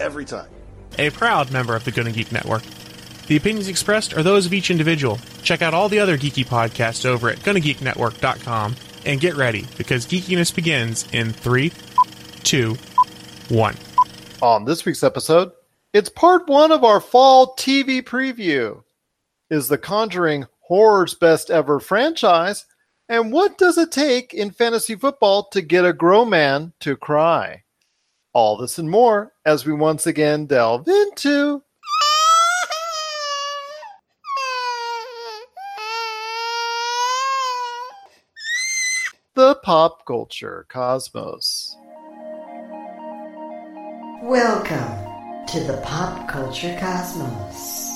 every time. A proud member of the Gonna Geek Network. The opinions expressed are those of each individual. Check out all the other geeky podcasts over at GonnaGeekNetwork.com and get ready because geekiness begins in three, two, one. On this week's episode, it's part one of our fall TV preview. Is The Conjuring horror's best ever franchise? And what does it take in fantasy football to get a grown man to cry? All this and more as we once again delve into the pop culture cosmos. Welcome to the Pop Culture Cosmos.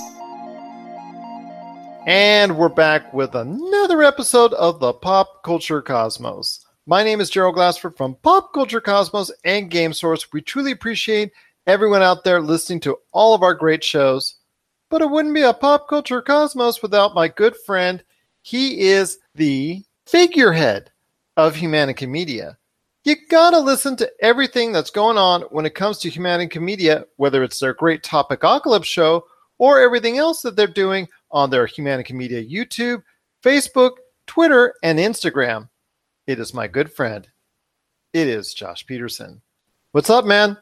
And we're back with another episode of the Pop Culture Cosmos. My name is Gerald Glassford from Pop Culture Cosmos and Game Source. We truly appreciate everyone out there listening to all of our great shows. But it wouldn't be a Pop Culture Cosmos without my good friend. He is the figurehead of Humanica Media. You gotta listen to everything that's going on when it comes to Humanica Media, whether it's their great Topicocalypse show or everything else that they're doing on their Humanica Media YouTube, Facebook, Twitter, and Instagram. It is my good friend. It is Josh Peterson. What's up, man?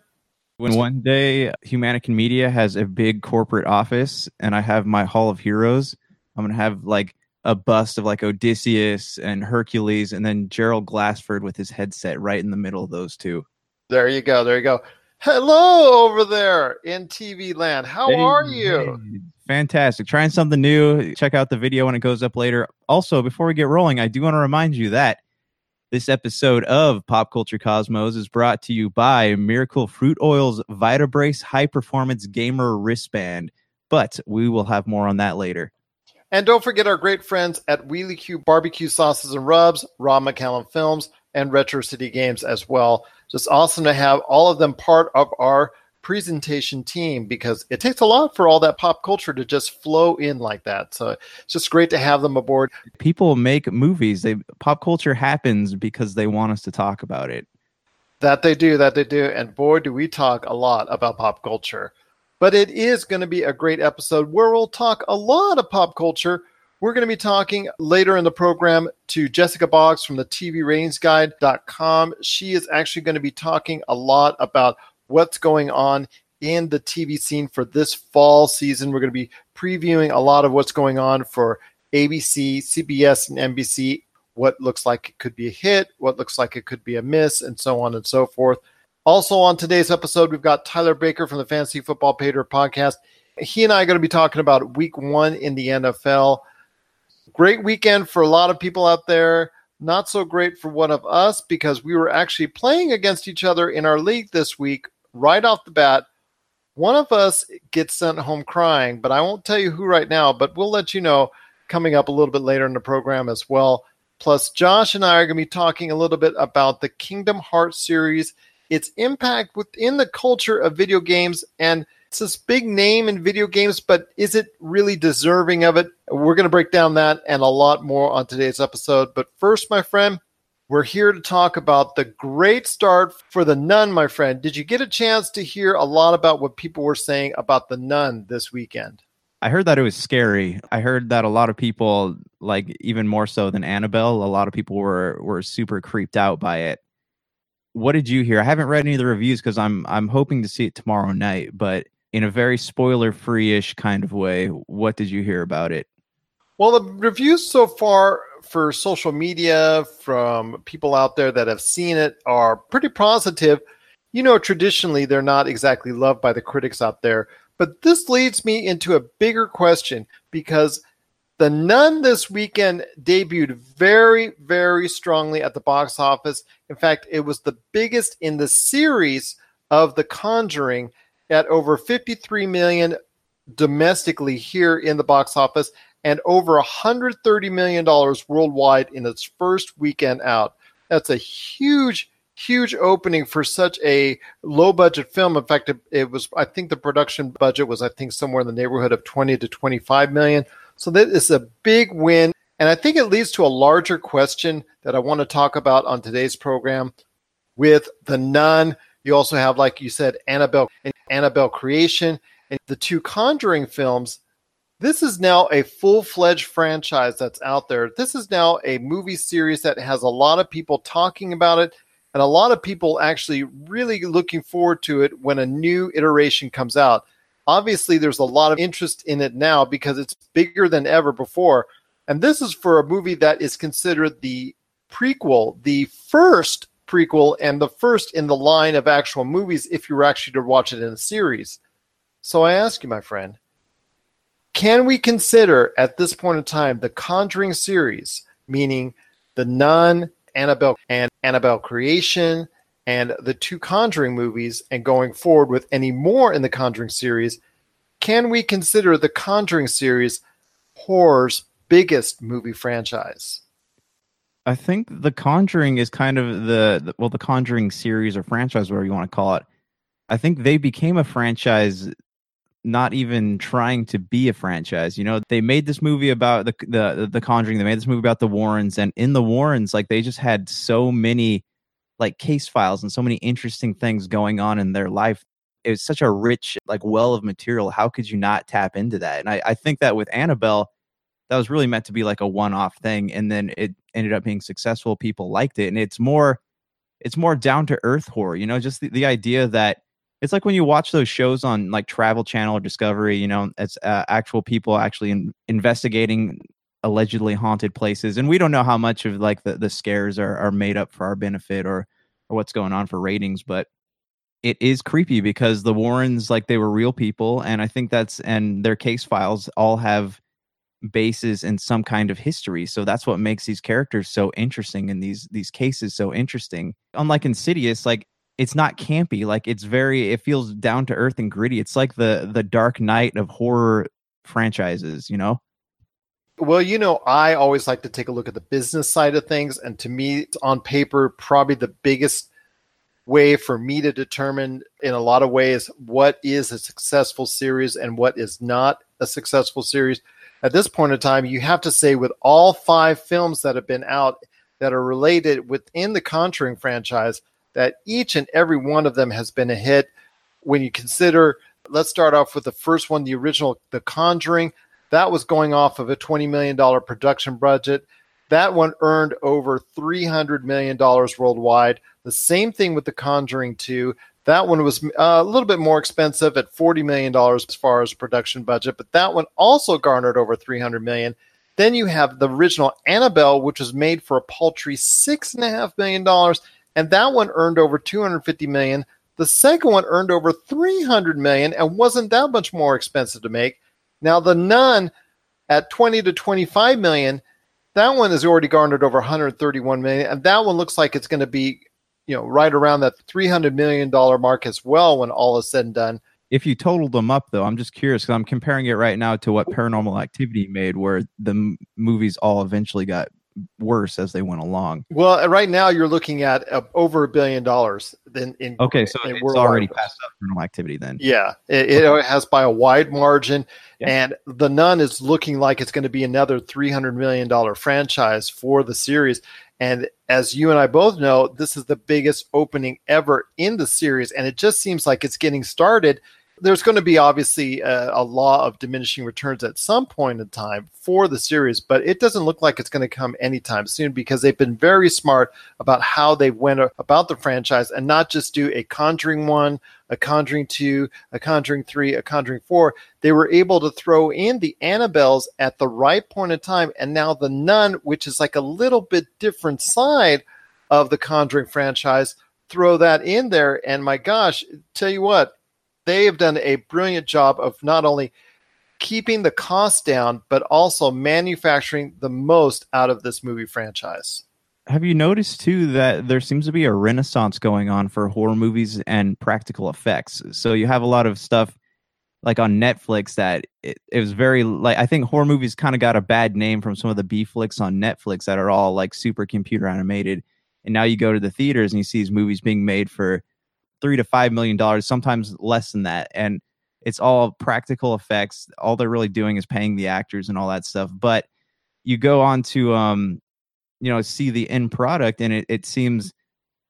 When one day Humanican Media has a big corporate office and I have my Hall of Heroes, I'm gonna have like a bust of like Odysseus and Hercules, and then Gerald Glassford with his headset right in the middle of those two. There you go. There you go. Hello over there in TV land. How Hey, are you? hey, Fantastic. Trying something new. Check out the video when it goes up later. Also, before we get rolling, I do want to remind you that this episode of Pop Culture Cosmos is brought to you by Miracle Fruit Oil's Vitabrace High Performance Gamer Wristband. But we will have more on that later. And don't forget our great friends at Wheelie Q Barbecue Sauces and Rubs, Rob McCallum Films, and Retro City Games as well. Just awesome to have all of them part of our presentation team because it takes a lot for all that pop culture to just flow in like that. So it's just great to have them aboard. People make movies. They pop culture happens because they want us to talk about it. That they do, that they do. And boy, do we talk a lot about pop culture. But it is going to be a great episode where we'll talk a lot of pop culture. We're going to be talking later in the program to Jessica Boggs from the TVRatingsGuide.com. She is actually going to be talking a lot about what's going on in the TV scene for this fall season. We're going to be previewing a lot of what's going on for ABC, CBS, and NBC. What looks like it could be a hit, what looks like it could be a miss, and so on and so forth. Also, on today's episode, we've got Tyler Baker from the Fantasy Football Pater podcast. He and I are going to be talking about week one in the NFL. Great weekend for a lot of people out there. Not so great for one of us because we were actually playing against each other in our league this week right off the bat. One of us gets sent home crying, but I won't tell you who right now, but we'll let you know coming up a little bit later in the program as well. Plus, Josh and I are going to be talking a little bit about the Kingdom Hearts series, its impact within the culture of video games, and it's this big name in video games, but is it really deserving of it? We're going to break down that and a lot more on today's episode. But first, my friend, we're here to talk about the great start for the Nun, my friend. Did you get a chance to hear a lot about what people were saying about the Nun this weekend? I heard that it was scary. I heard that a lot of people, like even more so than Annabelle, a lot of people were were super creeped out by it. What did you hear? I haven't read any of the reviews because I'm I'm hoping to see it tomorrow night, but in a very spoiler free ish kind of way, what did you hear about it? Well, the reviews so far for social media from people out there that have seen it are pretty positive. You know, traditionally, they're not exactly loved by the critics out there. But this leads me into a bigger question because The Nun this weekend debuted very, very strongly at the box office. In fact, it was the biggest in the series of The Conjuring. at over 53 million domestically here in the box office and over 130 million dollars worldwide in its first weekend out. That's a huge huge opening for such a low budget film. In fact, it, it, was I think the production budget was I think somewhere in the neighborhood of 20 to 25 million. So that is a big win. And I think it leads to a larger question that I want to talk about on today's program with The Nun. You also have, like you said, Annabelle and Annabelle Creation and the two Conjuring films. This is now a full fledged franchise that's out there. This is now a movie series that has a lot of people talking about it and a lot of people actually really looking forward to it when a new iteration comes out. Obviously, there's a lot of interest in it now because it's bigger than ever before. And this is for a movie that is considered the prequel, the first prequel, and the first in the line of actual movies if you were actually to watch it in a series. So I ask you, my friend, can we consider at this point in time the Conjuring series, meaning The Nun, Annabelle and Annabelle Creation and the two Conjuring movies, and going forward with any more in the Conjuring series, can we consider the Conjuring series horror's biggest movie franchise? I think The Conjuring is kind of the, the well, the Conjuring series or franchise, whatever you want to call it. I think they became a franchise not even trying to be a franchise. You know, they made this movie about the the the Conjuring. They made this movie about the Warrens, and in the Warrens, like they just had so many like case files and so many interesting things going on in their life. It was such a rich like well of material. How could you not tap into that? And I, I think that with Annabelle, that was really meant to be like a one-off thing, and then it ended up being successful. People liked it, and it's more it's more down to earth horror. You know, just the, the idea that it's like when you watch those shows on like Travel Channel or Discovery. You know, it's uh, actual people actually in, investigating allegedly haunted places, and we don't know how much of like the the scares are are made up for our benefit or or what's going on for ratings, but it is creepy because the Warrens like they were real people, and I think that's and their case files all have bases in some kind of history so that's what makes these characters so interesting and these these cases so interesting unlike insidious like it's not campy like it's very it feels down to earth and gritty. It's like the the dark knight of horror franchises you know? Well you know i always like to take a look at the business side of things and to me on paper probably the biggest way for me to determine in a lot of ways what is a successful series and what is not a successful series. At this point in time you have to say with all five films that have been out that are related within the conjuring franchise that each and every one of them has been a hit. When you consider, let's start off with the first one, the original, The Conjuring. That was going off of a $20 million production budget. That one earned over $300 million worldwide. The same thing with The Conjuring 2. That one was uh, a little bit more expensive at $40 million as far as production budget, but that one also garnered over 300 million. Then you have the original Annabelle, which was made for a paltry $6.5 million and that one earned over 250 million. The second one earned over 300 million and wasn't that much more expensive to make. Now the Nun at 20 to 25 million, that one has already garnered over 131 million, and that one looks like it's going to be, you know, right around that 300 million dollar mark as well when all is said and done. If you totaled them up, though, I'm just curious because I'm comparing it right now to what Paranormal Activity made, where the m- movies all eventually got worse as they went along. Well, right now you're looking at uh, over a billion dollars. Then in okay, so in it's already past criminal activity. Then yeah, it, it, has by a wide margin, yeah. and the Nun is looking like it's going to be another three hundred million dollar franchise for the series. And as you and I both know, this is the biggest opening ever in the series, and it just seems like it's getting started there's going to be obviously a, a, law of diminishing returns at some point in time for the series, but it doesn't look like it's going to come anytime soon because they've been very smart about how they went about the franchise and not just do a Conjuring 1, a Conjuring 2, a Conjuring 3, a Conjuring 4. They were able to throw in the Annabelles at the right point in time, and now the Nun, which is like a little bit different side of the Conjuring franchise, throw that in there. And my gosh, tell you what, they have done a brilliant job of not only keeping the cost down, but also manufacturing the most out of this movie franchise. Have you noticed too that there seems to be a renaissance going on for horror movies and practical effects? So you have a lot of stuff like on Netflix that it, it was very like I think horror movies kind of got a bad name from some of the B flicks on Netflix that are all like super computer animated. And now you go to the theaters and you see these movies being made for three to five million dollars, sometimes less than that. And it's all practical effects. All they're really doing is paying the actors and all that stuff. But you go on to um, you know, see the end product and it, it seems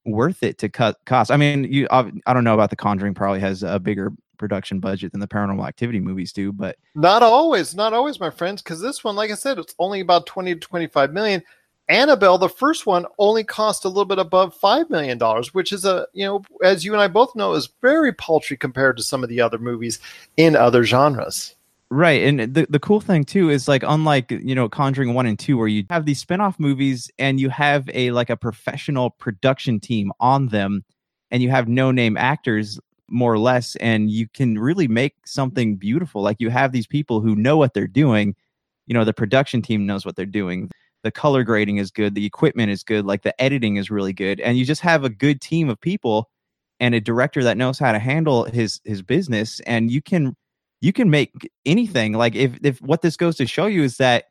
worth it to cut costs. I mean, you I, I don't know about the Conjuring probably has a bigger production budget than the paranormal activity movies do but not always not always my friends because this one like i said it's only about 20 to 25 million annabelle the first one only cost a little bit above five million dollars which is a you know as you and i both know is very paltry compared to some of the other movies in other genres. Right. And the, the cool thing too is like unlike, you know, Conjuring 1 and 2 where you have these spin-off movies and you have a like a professional production team on them and you have no name actors more or less and you can really make something beautiful. Like you have these people who know what they're doing. You know the production team knows what they're doing the color grading is good the equipment is good like the editing is really good and you just have a good team of people and a director that knows how to handle his his business and you can you can make anything like if if what this goes to show you is that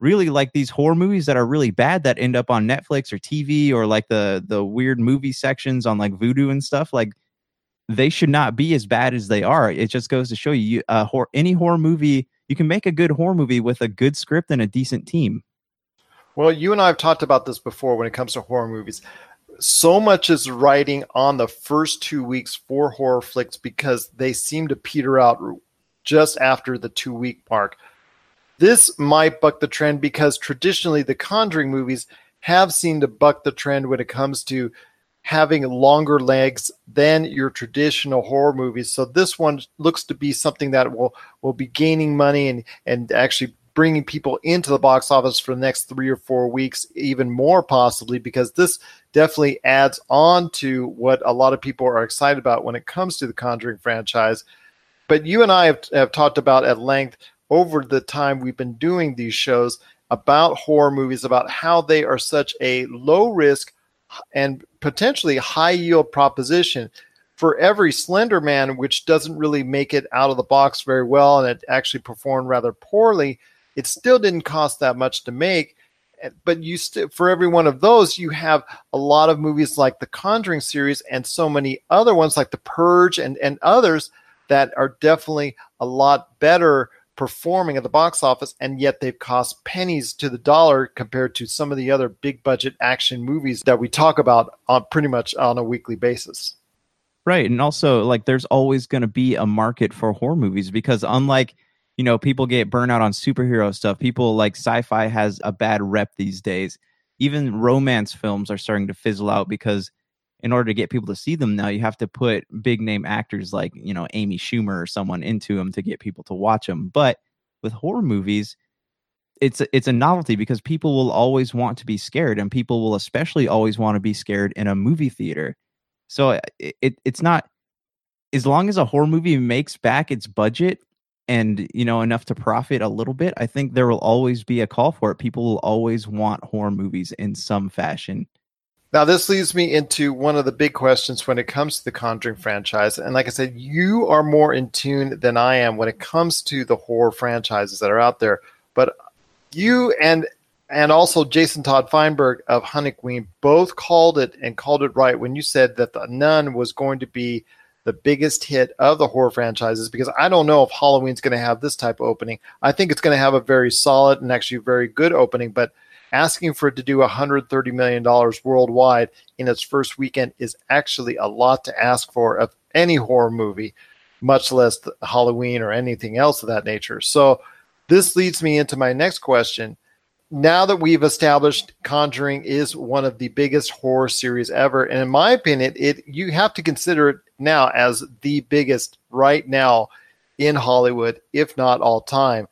really like these horror movies that are really bad that end up on Netflix or TV or like the the weird movie sections on like Vudu and stuff like they should not be as bad as they are. It just goes to show you, uh, horror, any horror movie, you can make a good horror movie with a good script and a decent team. Well, you and I have talked about this before when it comes to horror movies. So much is writing on the first two weeks for horror flicks because they seem to peter out just after the two week mark. This might buck the trend because traditionally the Conjuring movies have seemed to buck the trend when it comes to having longer legs than your traditional horror movies. So this one looks to be something that will will be gaining money and and actually bringing people into the box office for the next three or four weeks, even more possibly, because this definitely adds on to what a lot of people are excited about when it comes to the Conjuring franchise. But you and I have, have talked about at length over the time we've been doing these shows about horror movies, about how they are such a low risk, and potentially high yield proposition for every slender man which doesn't really make it out of the box very well and it actually performed rather poorly it still didn't cost that much to make eh, but you st- for every one of those you have a lot of movies like the conjuring series and so many other ones like the purge and, and others that are definitely a lot better performing at the box office, and yet they've cost pennies to the dollar compared to some of the other big budget action movies that we talk about on pretty much on a weekly basis. Right. And also, like, there's always going to be a market for horror movies because, unlike, you know, people get burnout on superhero stuff, people like sci fi has a bad rep these days. Even romance films are starting to fizzle out because in order to get people to see them now, you have to put big name actors like, you know, Amy Schumer or someone into them to get people to watch them. But with horror movies, it's a, it's a novelty because people will always want to be scared and people will especially always want to be scared in a movie theater. So uh, it, it it's not as long as a horror movie makes back its budget and you know enough to profit a little bit, I think there will always be a call for it. People will always want horror movies in some fashion now, this leads me into one of the big questions when it comes to the Conjuring franchise. And like I said, you are more in tune than I am when it comes to the horror franchises that are out there. But you and and also Jason Todd Feinberg of Hunniqueen both called it and called it right when you said that the Nun was going to be the biggest hit of the horror franchises because I don't know if Halloween's going to have this type of opening. I think it's going to have a very solid and actually very good opening, but asking for it to do $130 million worldwide in its first weekend is actually a lot to ask for of any horror movie, much less Halloween or anything else of that nature. So, this leads me into my next question. Now that we've established Conjuring is one of the biggest horror series ever, and in my opinion, it you have to consider it now as the biggest right now in Hollywood, if not all time.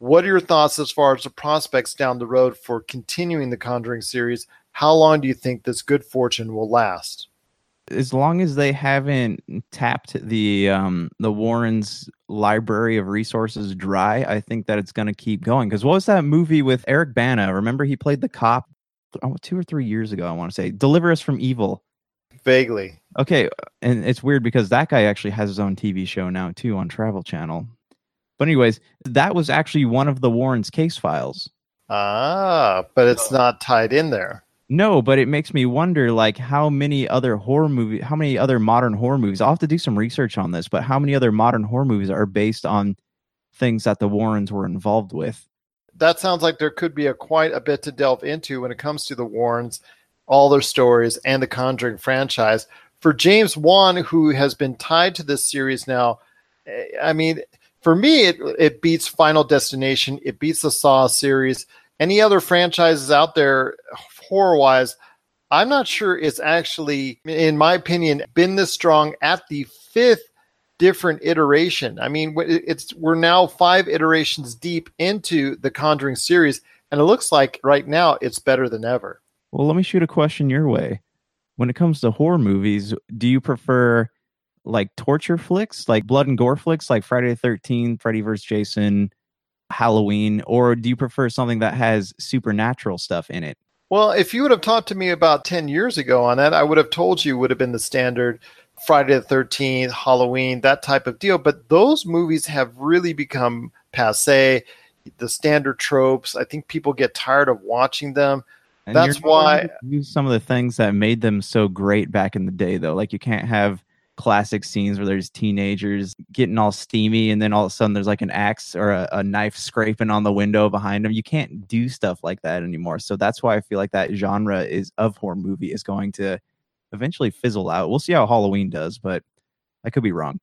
What are your thoughts as far as the prospects down the road for continuing the Conjuring series? How long do you think this good fortune will last? As long as they haven't tapped the um, the Warrens' library of resources dry, I think that it's going to keep going. Because what was that movie with Eric Bana? Remember he played the cop oh, two or three years ago. I want to say "Deliver Us from Evil." Vaguely. Okay, and it's weird because that guy actually has his own TV show now too on Travel Channel. But anyways, that was actually one of the Warrens case files. Ah, but it's not tied in there. No, but it makes me wonder like how many other horror movie how many other modern horror movies I'll have to do some research on this, but how many other modern horror movies are based on things that the Warrens were involved with? That sounds like there could be a quite a bit to delve into when it comes to the Warrens, all their stories, and the Conjuring franchise. For James Wan, who has been tied to this series now, eh, I mean, for me, it it beats Final Destination, it beats the Saw series. Any other franchises out there, horror wise, I'm not sure it's actually, in my opinion, been this strong at the fifth different iteration. I mean, it's we're now five iterations deep into the Conjuring series, and it looks like right now it's better than ever. Well, let me shoot a question your way. When it comes to horror movies, do you prefer like torture flicks, like blood and gore flicks, like Friday the Thirteenth, Freddy vs. Jason, Halloween, or do you prefer something that has supernatural stuff in it? Well, if you would have talked to me about 10 years ago on that, I would have told you would have been the standard Friday the 13th, Halloween, that type of deal. But those movies have really become passe, the standard tropes. I think people get tired of watching them. And That's why use some of the things that made them so great back in the day, though. Like you can't have classic scenes where there's teenagers getting all steamy and then all of a sudden there's like an axe or a, a, knife scraping on the window behind them you can't do stuff like that anymore. So that's why i feel like that genre is of horror movie is going to eventually fizzle out. We'll see how halloween does but i could be wrong.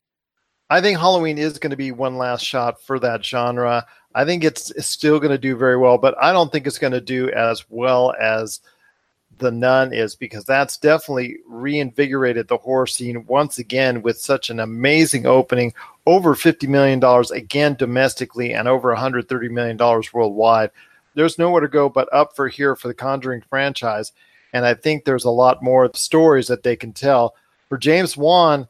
I think halloween is going to be one last shot for that genre. I think it's, it's still going to do very well but i don't think it's going to do as well as the Nun is because that's definitely reinvigorated the horror scene once again with such an amazing opening. Over $50 million again domestically and over $130 million worldwide. There's nowhere to go but up for here for the Conjuring franchise. And I think there's a lot more stories that they can tell. For James Wan,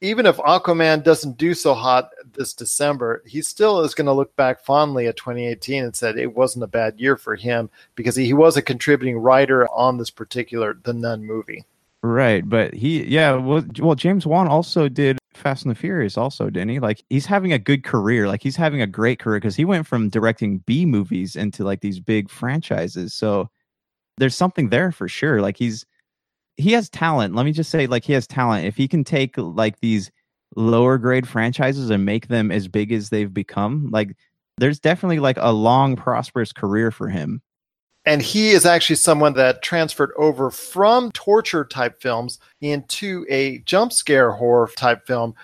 even if Aquaman doesn't do so hot this December, he still is going to look back fondly at 2018 and said it wasn't a bad year for him because he, was a contributing writer on this particular The Nun movie. Right, but he, yeah, well, well, James Wan also did Fast and the Furious, also, didn't he? Like, he's having a good career. Like, he's having a great career because he went from directing B movies into like these big franchises. So there's something there for sure. Like, he's he has talent. Let me just say, like, he has talent. If he can take like these lower grade franchises and make them as big as they've become, like, there's definitely like a long, prosperous career for him. And he is actually someone that transferred over from torture type films into a jump scare horror type film,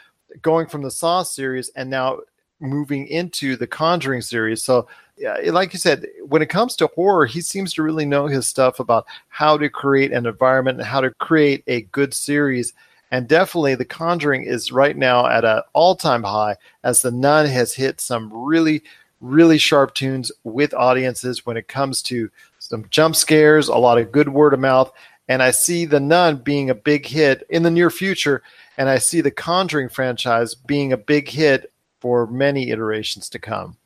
going from the Saw series and now moving into the Conjuring series. So, yeah, like you said, when it comes to horror, he seems to really know his stuff about how to create an environment and how to create a good series. And definitely, The Conjuring is right now at an all-time high as The Nun has hit some really, really sharp tunes with audiences when it comes to some jump scares, a lot of good word of mouth. And I see The Nun being a big hit in the near future, and I see the Conjuring franchise being a big hit for many iterations to come.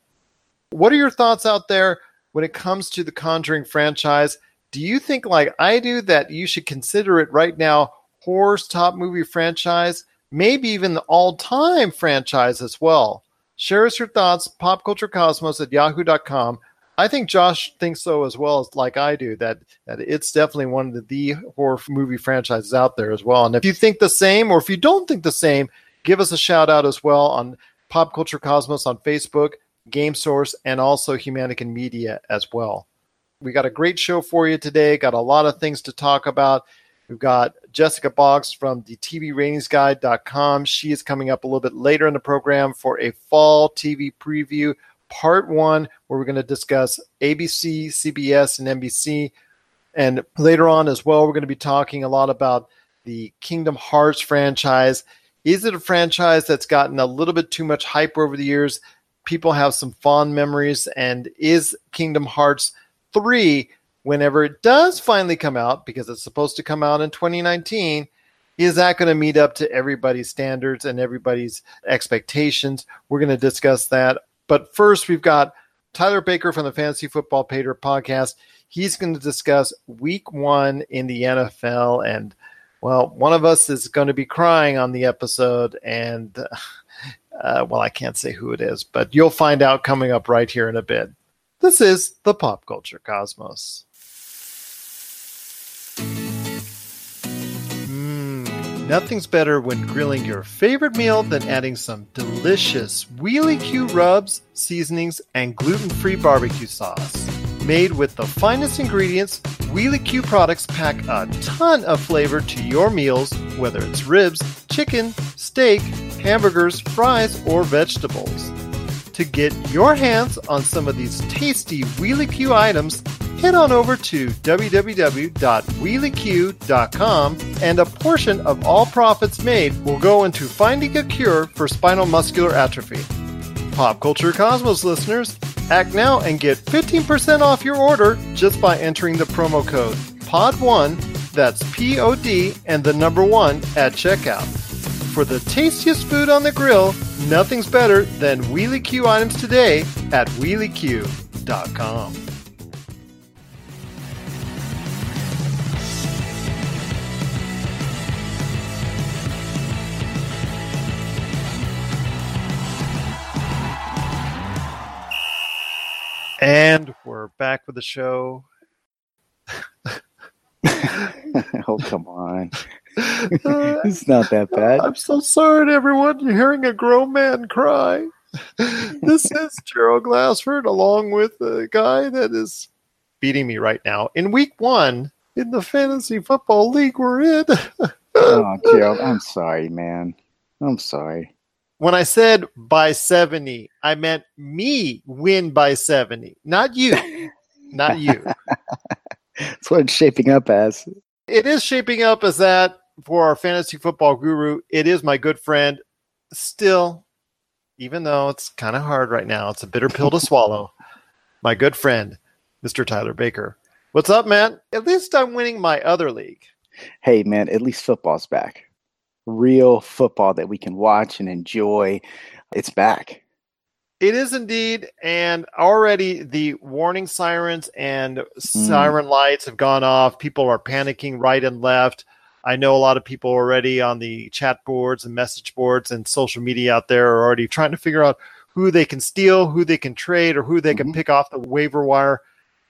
What are your thoughts out there when it comes to the Conjuring franchise? Do you think, like I do, that you should consider it right now horror's top movie franchise, maybe even the all time franchise as well? Share us your thoughts, popculturecosmos at yahoo.com. I think Josh thinks so as well as like I do that that it's definitely one of the, the horror movie franchises out there as well. And if you think the same or if you don't think the same, give us a shout out as well on Pop Culture Cosmos on Facebook, Game Source, and also Humanican Media as well. We got a great show for you today. Got a lot of things to talk about. We've got Jessica Boggs from the TVRatingsGuide.com. She is coming up a little bit later in the program for a fall TV preview, part one, where we're going to discuss ABC, CBS, and NBC. And later on as well, we're going to be talking a lot about the Kingdom Hearts franchise is it a franchise that's gotten a little bit too much hype over the years? People have some fond memories, and is Kingdom Hearts 3, whenever it does finally come out, because it's supposed to come out in 2019, is that going to meet up to everybody's standards and everybody's expectations? We're going to discuss that. But first, we've got Tyler Baker from the Fantasy Football Pater podcast. He's going to discuss week one in the NFL. And, well, one of us is going to be crying on the episode. And, uh, well, I can't say who it is, but you'll find out coming up right here in a bit. This is the Pop Culture Cosmos. Mm, nothing's better when grilling your favorite meal than adding some delicious Wheelie Q rubs, seasonings, and gluten free barbecue sauce. Made with the finest ingredients, Wheelie Q products pack a ton of flavor to your meals, whether it's ribs, chicken, steak, hamburgers, fries, or vegetables. To get your hands on some of these tasty Wheelie Q items, head on over to www.wheelieq.com and a portion of all profits made will go into finding a cure for spinal muscular atrophy. Pop Culture Cosmos listeners, act now and get 15% off your order just by entering the promo code POD1, that's P O D and the number 1 at checkout. For the tastiest food on the grill, nothing's better than Wheelie Q items today at wheelieq.com. And we're back with the show. oh, come on. it's not that bad. I'm so sorry to everyone. You're hearing a grown man cry. this is Gerald Glassford, along with the guy that is beating me right now in week one in the fantasy football league we're in. oh, Gerald, I'm sorry, man. I'm sorry. When I said by 70, I meant me win by 70, not you. not you. That's what it's shaping up as. It is shaping up as that for our fantasy football guru. It is my good friend. Still, even though it's kind of hard right now, it's a bitter pill to swallow. My good friend, Mr. Tyler Baker. What's up, man? At least I'm winning my other league. Hey, man, at least football's back. Real football that we can watch and enjoy. It's back. It is indeed, and already the warning sirens and hmm. siren lights have gone off. People are panicking right and left. I know a lot of people already on the chat boards and message boards and social media out there are already trying to figure out who they can steal, who they can trade, or who they can Mhm. pick off the waiver wire.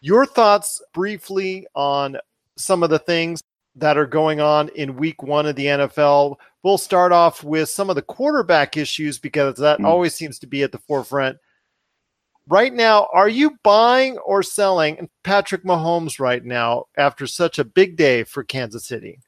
Your thoughts briefly on some of the things that are going on in week one of the NFL. We'll start off with some of the quarterback issues because that Mm. always seems to be at the forefront. Right now, are you buying or selling Patrick Mahomes right now after such a big day for Kansas City?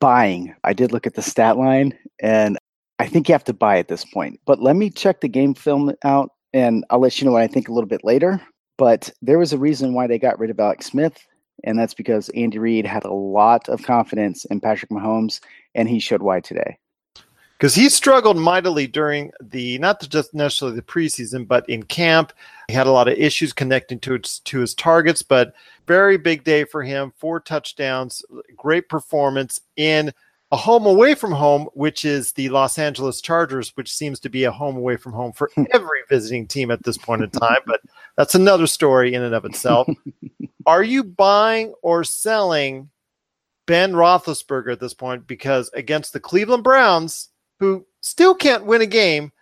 Buying. I did look at the stat line, and I think you have to buy at this point. But let me check the game film out, and I'll let you know what I think a little bit later. But there was a reason why they got rid of Alex Smith, and that's because Andy Reid had a lot of confidence in Patrick Mahomes, and he showed why today. Because he struggled mightily during the not just necessarily the preseason, but in camp. He had a lot of issues connecting to its, to his targets, but very big day for him. Four touchdowns, great performance in a home away from home, which is the Los Angeles Chargers, which seems to be a home away from home for every visiting team at this point in time. But that's another story in and of itself. Are you buying or selling Ben Roethlisberger at this point? Because against the Cleveland Browns, who still can't win a game,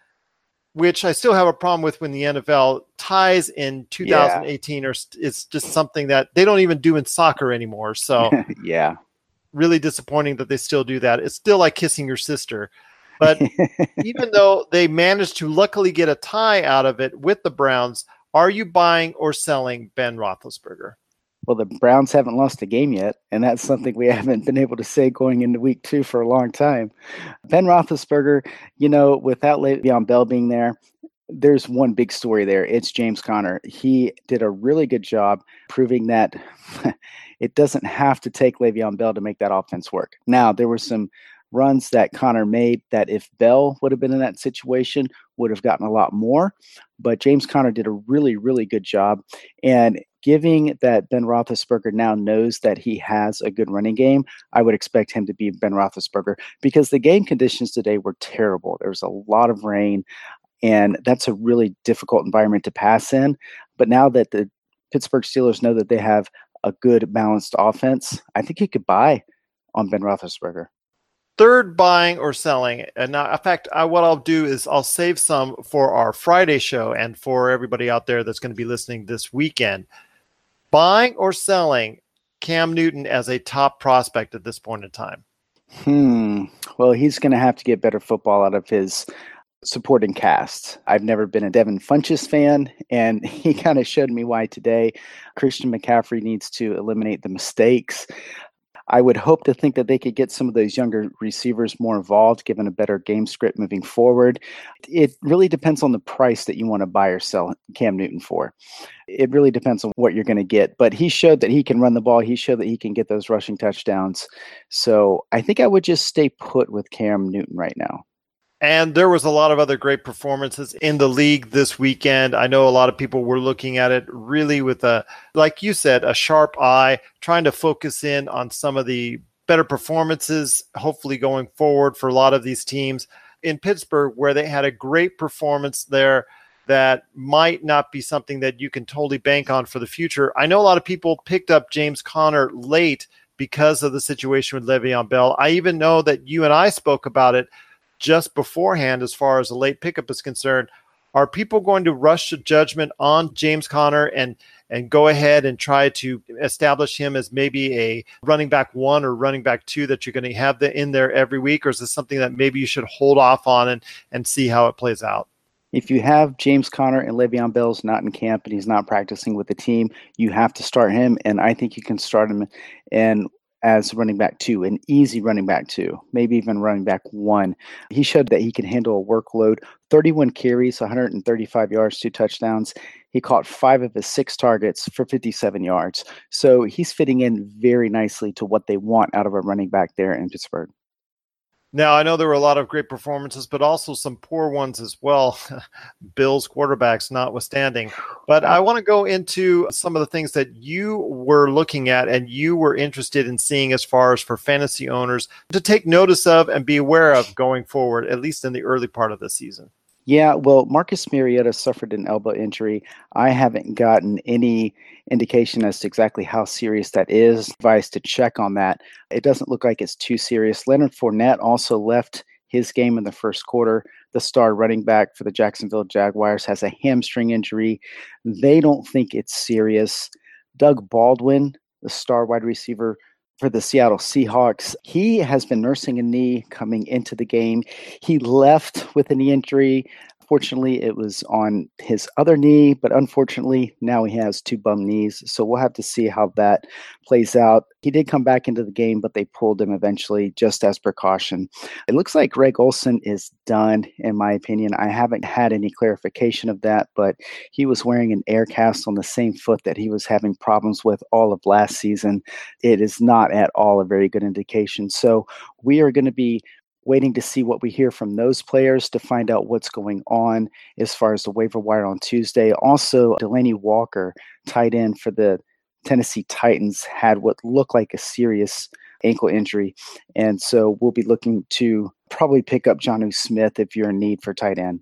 which I still have a problem with when the NFL ties in 2018 or it's just something that they don't even do in soccer anymore. So yeah. really disappointing that they still do that. It's still like kissing your sister. But even though they managed to luckily get a tie out of it with the Browns, are you buying or selling Ben Roethlisberger? Well, the Browns haven't lost a game yet, and that's something we haven't been able to say going into week two for a long time. Ben Roethlisberger, you know, without Le'Veon Bell being there, there's one big story there. It's James Conner. He did a really good job proving that it doesn't have to take Le'Veon Bell to make that offense work. Now, there were some runs that Conner made that if Bell would have been in that situation, would have gotten a lot more. But James Conner did a really, really good job. And giving that Ben Roethlisberger now knows that he has a good running game, I would expect him to be Ben Roethlisberger because the game conditions today were terrible. There was a lot of rain. And that's a really difficult environment to pass in. But now that the Pittsburgh Steelers know that they have a good balanced offense, I think he could buy on Ben Roethlisberger. Third, buying or selling. And now, in fact, I, what I'll do is I'll save some for our Friday show and for everybody out there that's going to be listening this weekend. Buying or selling Cam Newton as a top prospect at this point in time. Hmm. Well, he's going to have to get better football out of his supporting cast. I've never been a Devin Funchess fan, and he kind of showed me why today. Christian McCaffrey needs to eliminate the mistakes. I would hope to think that they could get some of those younger receivers more involved, given a better game script moving forward. It really depends on the price that you want to buy or sell Cam Newton for. It really depends on what you're going to get. But he showed that he can run the ball. He showed that he can get those rushing touchdowns. So I think I would just stay put with Cam Newton right now. And there was a lot of other great performances in the league this weekend. I know a lot of people were looking at it really with a, like you said, a sharp eye, trying to focus in on some of the better performances, hopefully going forward for a lot of these teams in Pittsburgh, where they had a great performance there that might not be something that you can totally bank on for the future. I know a lot of people picked up James Conner late because of the situation with Le'Veon Bell. I even know that you and I spoke about it just beforehand as far as a late pickup is concerned. Are people going to rush to judgment on James Conner and and go ahead and try to establish him as maybe a running back one or running back two that you're going to have the, in there every week, or is this something that maybe you should hold off on and and see how it plays out? If you have James Conner and Le'Veon Bell's not in camp and he's not practicing with the team, you have to start him, and I think you can start him. And as running back two, an easy running back two, maybe even running back one. He showed that he can handle a workload 31 carries, 135 yards, two touchdowns. He caught five of his six targets for 57 yards. So he's fitting in very nicely to what they want out of a running back there in Pittsburgh. Now, I know there were a lot of great performances, but also some poor ones as well, Bills quarterbacks notwithstanding. But I want to go into some of the things that you were looking at and you were interested in seeing as far as for fantasy owners to take notice of and be aware of going forward, at least in the early part of the season. Yeah, well, Marcus Mariota suffered an elbow injury. I haven't gotten any indication as to exactly how serious that is. Advice to check on that. It doesn't look like it's too serious. Leonard Fournette also left his game in the first quarter. The star running back for the Jacksonville Jaguars has a hamstring injury. They don't think it's serious. Doug Baldwin, the star wide receiver for the Seattle Seahawks. He has been nursing a knee coming into the game. He left with a knee injury Fortunately, it was on his other knee, but unfortunately, now he has two bum knees. So we'll have to see how that plays out. He did come back into the game, but they pulled him eventually just as precaution. It looks like Greg Olsen is done, in my opinion. I haven't had any clarification of that, but he was wearing an air cast on the same foot that he was having problems with all of last season. It is not at all a very good indication. So we are going to be waiting to see what we hear from those players to find out what's going on as far as the waiver wire on Tuesday. Also, Delanie Walker, tight end for the Tennessee Titans, had what looked like a serious ankle injury. And so we'll be looking to probably pick up Jonnu Smith if you're in need for tight end.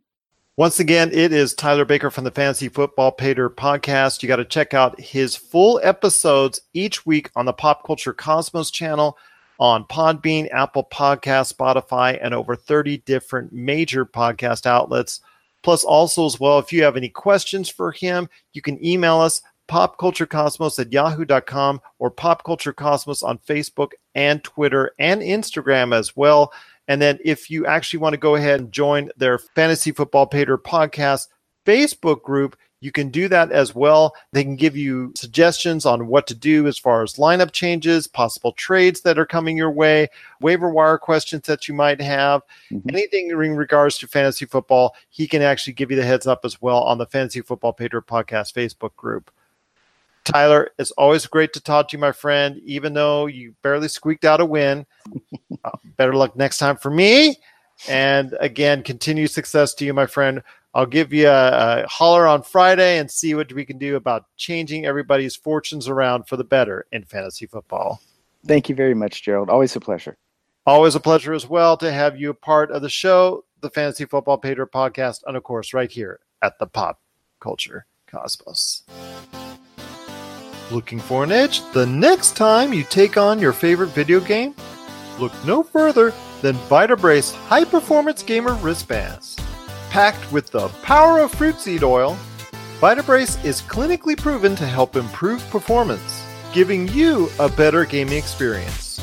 Once again, it is Tyler Baker from the Fantasy Football Pater podcast. You got to check out his full episodes each week on the Pop Culture Cosmos channel on Podbean, Apple Podcast, Spotify, and over 30 different major podcast outlets. Plus, also as well, if you have any questions for him, you can email us popculturecosmos at yahoo.com or popculturecosmos on Facebook and Twitter and Instagram as well. And then if you actually want to go ahead and join their Fantasy Football Pater podcast Facebook group, you can do that as well. They can give you suggestions on what to do as far as lineup changes, possible trades that are coming your way, waiver wire questions that you might have, mm-hmm. anything in regards to fantasy football. He can actually give you the heads up as well on the Fantasy Football Pater Podcast Facebook group. Tyler, it's always great to talk to you, my friend, even though you barely squeaked out a win. uh, better luck next time for me. And again, continued success to you, my friend. I'll give you a, a, holler on Friday and see what we can do about changing everybody's fortunes around for the better in fantasy football. Thank you very much, Gerald. Always a pleasure. Always a pleasure as well to have you a part of the show, the Fantasy Football Pater podcast, and of course, right here at the Pop Culture Cosmos. Looking for an edge the next time you take on your favorite video game? Look no further than Vitabrace High Performance Gamer Wristbands. Packed with the power of fruit seed oil, Vitabrace is clinically proven to help improve performance, giving you a better gaming experience.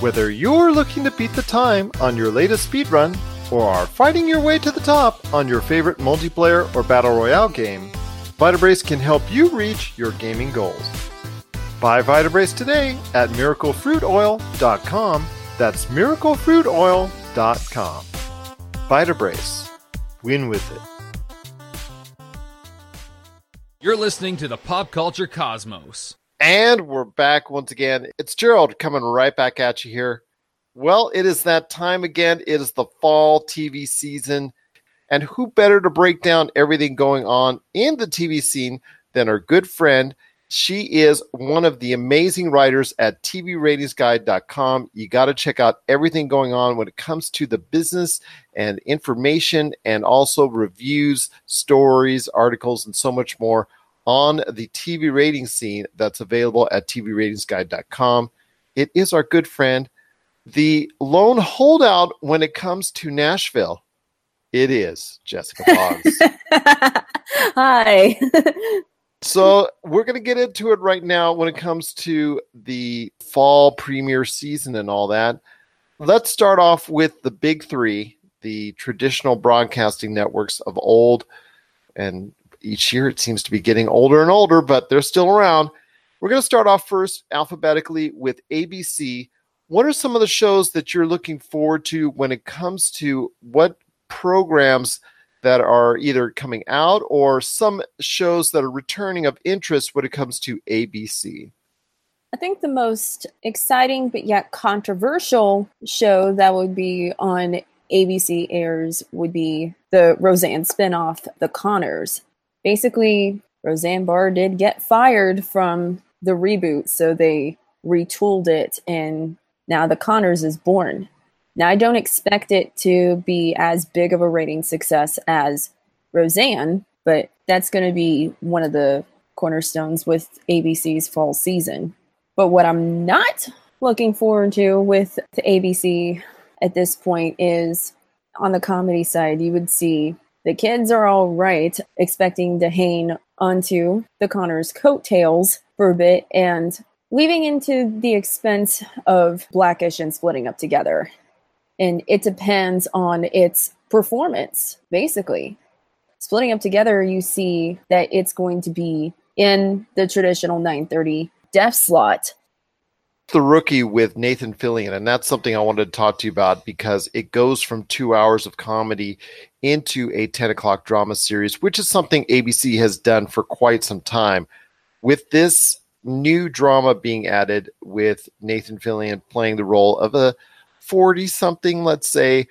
Whether you're looking to beat the time on your latest speedrun or are fighting your way to the top on your favorite multiplayer or battle royale game, Vitabrace can help you reach your gaming goals. Buy Vitabrace today at miraclefruitoil.com. That's miraclefruitoil.com. Vitabrace. Win with it. You're listening to the Pop Culture Cosmos. And we're back once again. It's Gerald coming right back at you here. Well, it is that time again. It is the fall TV season. And who better to break down everything going on in the TV scene than our good friend? She is one of the amazing writers at TVRatingsGuide.com. You got to check out everything going on when it comes to the business and information and also reviews, stories, articles, and so much more on the TV rating scene that's available at TVRatingsGuide.com. It is our good friend, the lone holdout when it comes to Nashville. It is Jessica Boggs. Hi. so we're going to get into it right now when it comes to the fall premiere season and all that. Let's start off with the big three, the traditional broadcasting networks of old. And each year it seems to be getting older and older, but they're still around. We're going to start off first alphabetically with ABC. What are some of the shows that you're looking forward to when it comes to what programs that are either coming out or some shows that are returning of interest when it comes to ABC? I think the most exciting but yet controversial show that would be on ABC airs would be the Roseanne spinoff, The Connors. Basically, Roseanne Barr did get fired from the reboot, so they retooled it, and now The Connors is born. Now, I don't expect it to be as big of a rating success as Roseanne, but that's going to be one of the cornerstones with ABC's fall season. But what I'm not looking forward to with ABC at this point is on the comedy side, you would see the kids are all right, expecting to onto the Connors' coattails for a bit and leaving into the expense of Blackish and splitting up together and it depends on its performance basically splitting up together you see that it's going to be in the traditional 930 def slot the rookie with Nathan Fillion, and that's something I wanted to talk to you about because it goes from two hours of comedy into a 10 o'clock drama series, which is something ABC has done for quite some time. With this new drama being added, with Nathan Fillion playing the role of a 40 something, let's say,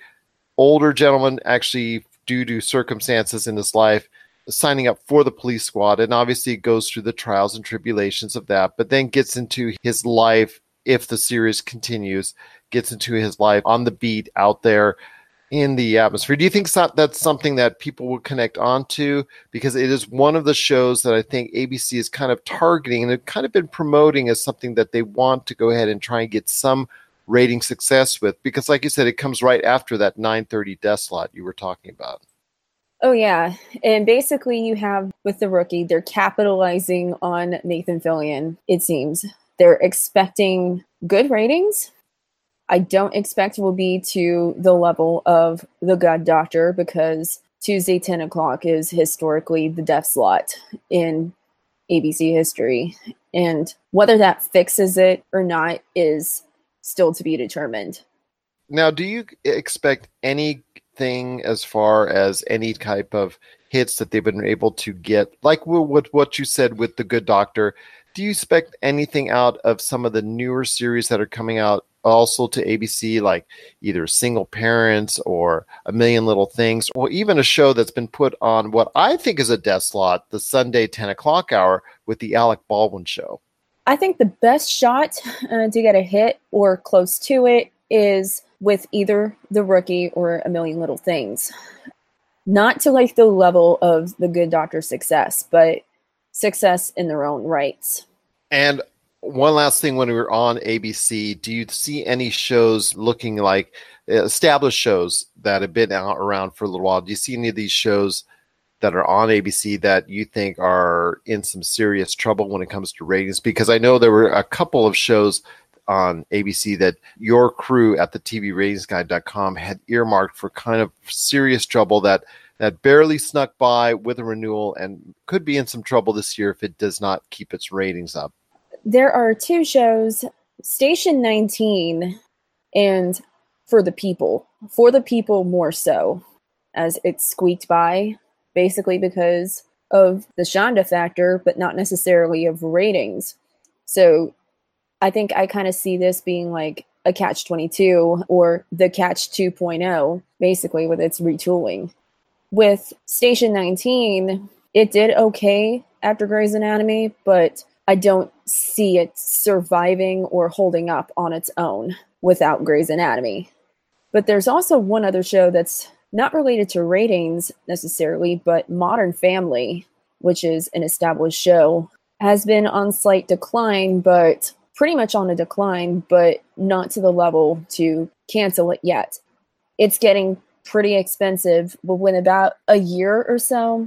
older gentleman, actually, due to circumstances in his life, signing up for the police squad. And obviously, goes through the trials and tribulations of that, but then gets into his life if the series continues, gets into his life on the beat out there in the atmosphere. Do you think that's something that people will connect onto? Because it is one of the shows that I think ABC is kind of targeting and have kind of been promoting as something that they want to go ahead and try and get some rating success with because like you said it comes right after that 930 death slot you were talking about. Oh yeah. And basically you have with the rookie they're capitalizing on nathan fillion it seems. They're expecting good ratings. I don't expect it will be to the level of the good doctor because tuesday 10 o'clock is historically the death slot in abc history. And whether that fixes it or not is still to be determined. Now, do you expect anything as far as any type of hits that they've been able to get, like with what you said with the Good Doctor? Do you expect anything out of some of the newer series that are coming out also to ABC, like either Single Parents or A Million Little Things, or even a show that's been put on what I think is a death slot, the Sunday 10 o'clock hour with the Alec Baldwin show? I think the best shot uh, to get a hit or close to it is with either the rookie or a million little things. not to like the level of the Good Doctor success, but success in their own rights. And one last thing when we were on ABC, do you see any shows looking like established shows that have been out around for a little while? Do you see any of these shows that are on ABC that you think are in some serious trouble when it comes to ratings? Because I know there were a couple of shows on ABC that your crew at the TVRatingsGuide.com had earmarked for kind of serious trouble that that barely snuck by with a renewal and could be in some trouble this year if it does not keep its ratings up. There are two shows, Station 19 and For the People. For the People more so, as it squeaked by, basically because of the Shonda factor, but not necessarily of ratings. So I think I kind of see this being like a catch 22 or the catch 2.0, basically, with its retooling. With Station 19, it did okay after Grey's Anatomy, but I don't see it surviving or holding up on its own without Grey's Anatomy. But there's also one other show that's not related to ratings necessarily, but Modern Family, which is an established show, has been on slight decline, but pretty much on a decline, but not to the level to cancel it yet. It's getting pretty expensive, but within about a year or so,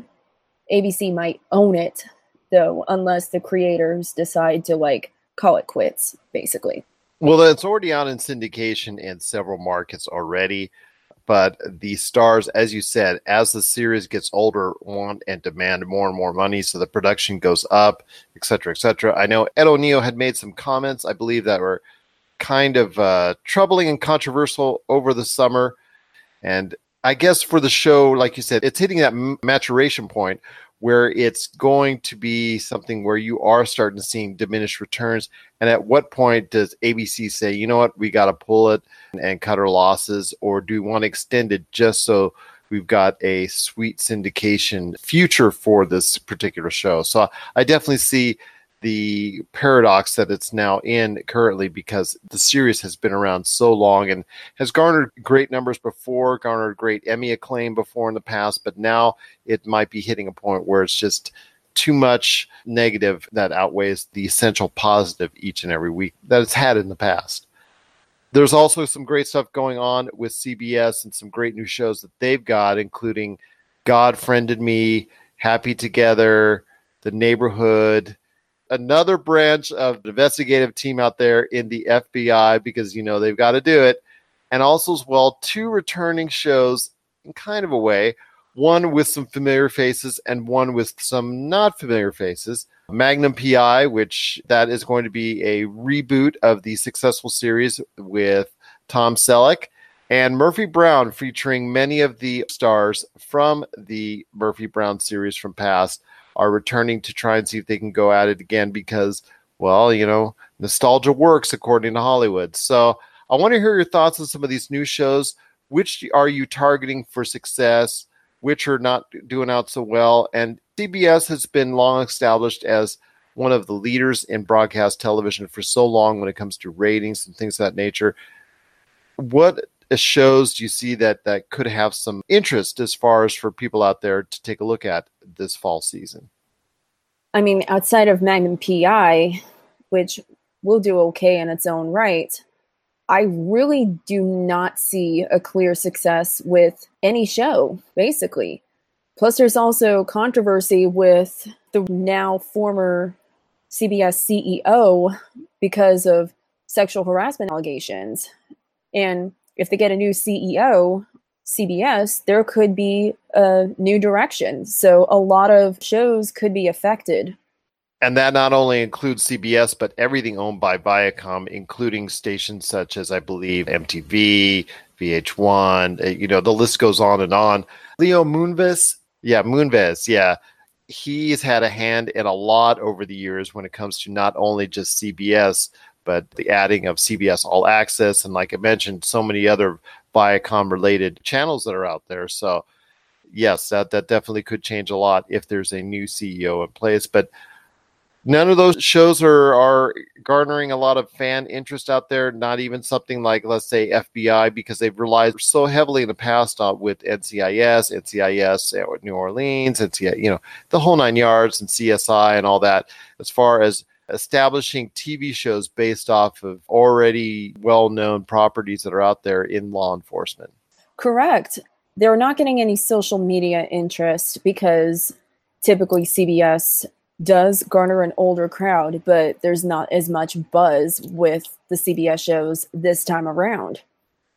ABC might own it, though, unless the creators decide to like call it quits, basically. Well, it's already out in syndication in several markets already but the stars, as you said, as the series gets older, want and demand more and more money, so the production goes up, et cetera, et cetera. I know Ed O'Neill had made some comments, I believe, that were kind of uh, troubling and controversial over the summer. And I guess for the show, like you said, it's hitting that maturation point where it's going to be something where you are starting to see diminished returns. And at what point does ABC say, you know what, we got to pull it and cut our losses, or do we want to extend it just so we've got a sweet syndication future for this particular show? So I definitely see the paradox that it's now in currently because the series has been around so long and has garnered great numbers before, garnered great Emmy acclaim before in the past, but now it might be hitting a point where it's just too much negative that outweighs the essential positive each and every week that it's had in the past. There's also some great stuff going on with CBS and some great new shows that they've got, including God Friended Me, Happy Together, The Neighborhood, another branch of investigative team out there in the FBI because you know they've got to do it, and also as well two returning shows in kind of a way. One with some familiar faces and one with some not familiar faces. Magnum PI, which that is going to be a reboot of the successful series with Tom Selleck, and Murphy Brown, featuring many of the stars from the Murphy Brown series from past are returning to try and see if they can go at it again because, well, you know, nostalgia works according to Hollywood. So I want to hear your thoughts on some of these new shows. Which are you targeting for success? Which are not doing out so well? And CBS has been long established as one of the leaders in broadcast television for so long when it comes to ratings and things of that nature. What shows do you see that that could have some interest as far as for people out there to take a look at this fall season? I mean, outside of Magnum PI, which will do okay in its own right, I really do not see a clear success with any show, basically. Plus, there's also controversy with the now former CBS CEO because of sexual harassment allegations. And if they get a new CEO, CBS, there could be a new direction. So a lot of shows could be affected. And that not only includes CBS, but everything owned by Viacom, including stations such as, I believe, MTV, VH1, uh, you know, the list goes on and on. Les Moonves, yeah, Moonves, yeah. He's had a hand in a lot over the years when it comes to not only just CBS, but the adding of CBS All Access and, like I mentioned, so many other Viacom related channels that are out there. So, yes, that that definitely could change a lot if there's a new CEO in place. But None of those shows are are garnering a lot of fan interest out there. Not even something like, let's say, FBI, because they've relied so heavily in the past on with NCIS, NCIS at eh, New Orleans, NCIS, you know, the whole nine yards, and CSI and all that. As far as establishing TV shows based off of already well known properties that are out there in law enforcement. Correct. They're not getting any social media interest because typically CBS does garner an older crowd, but there's not as much buzz with the CBS shows this time around.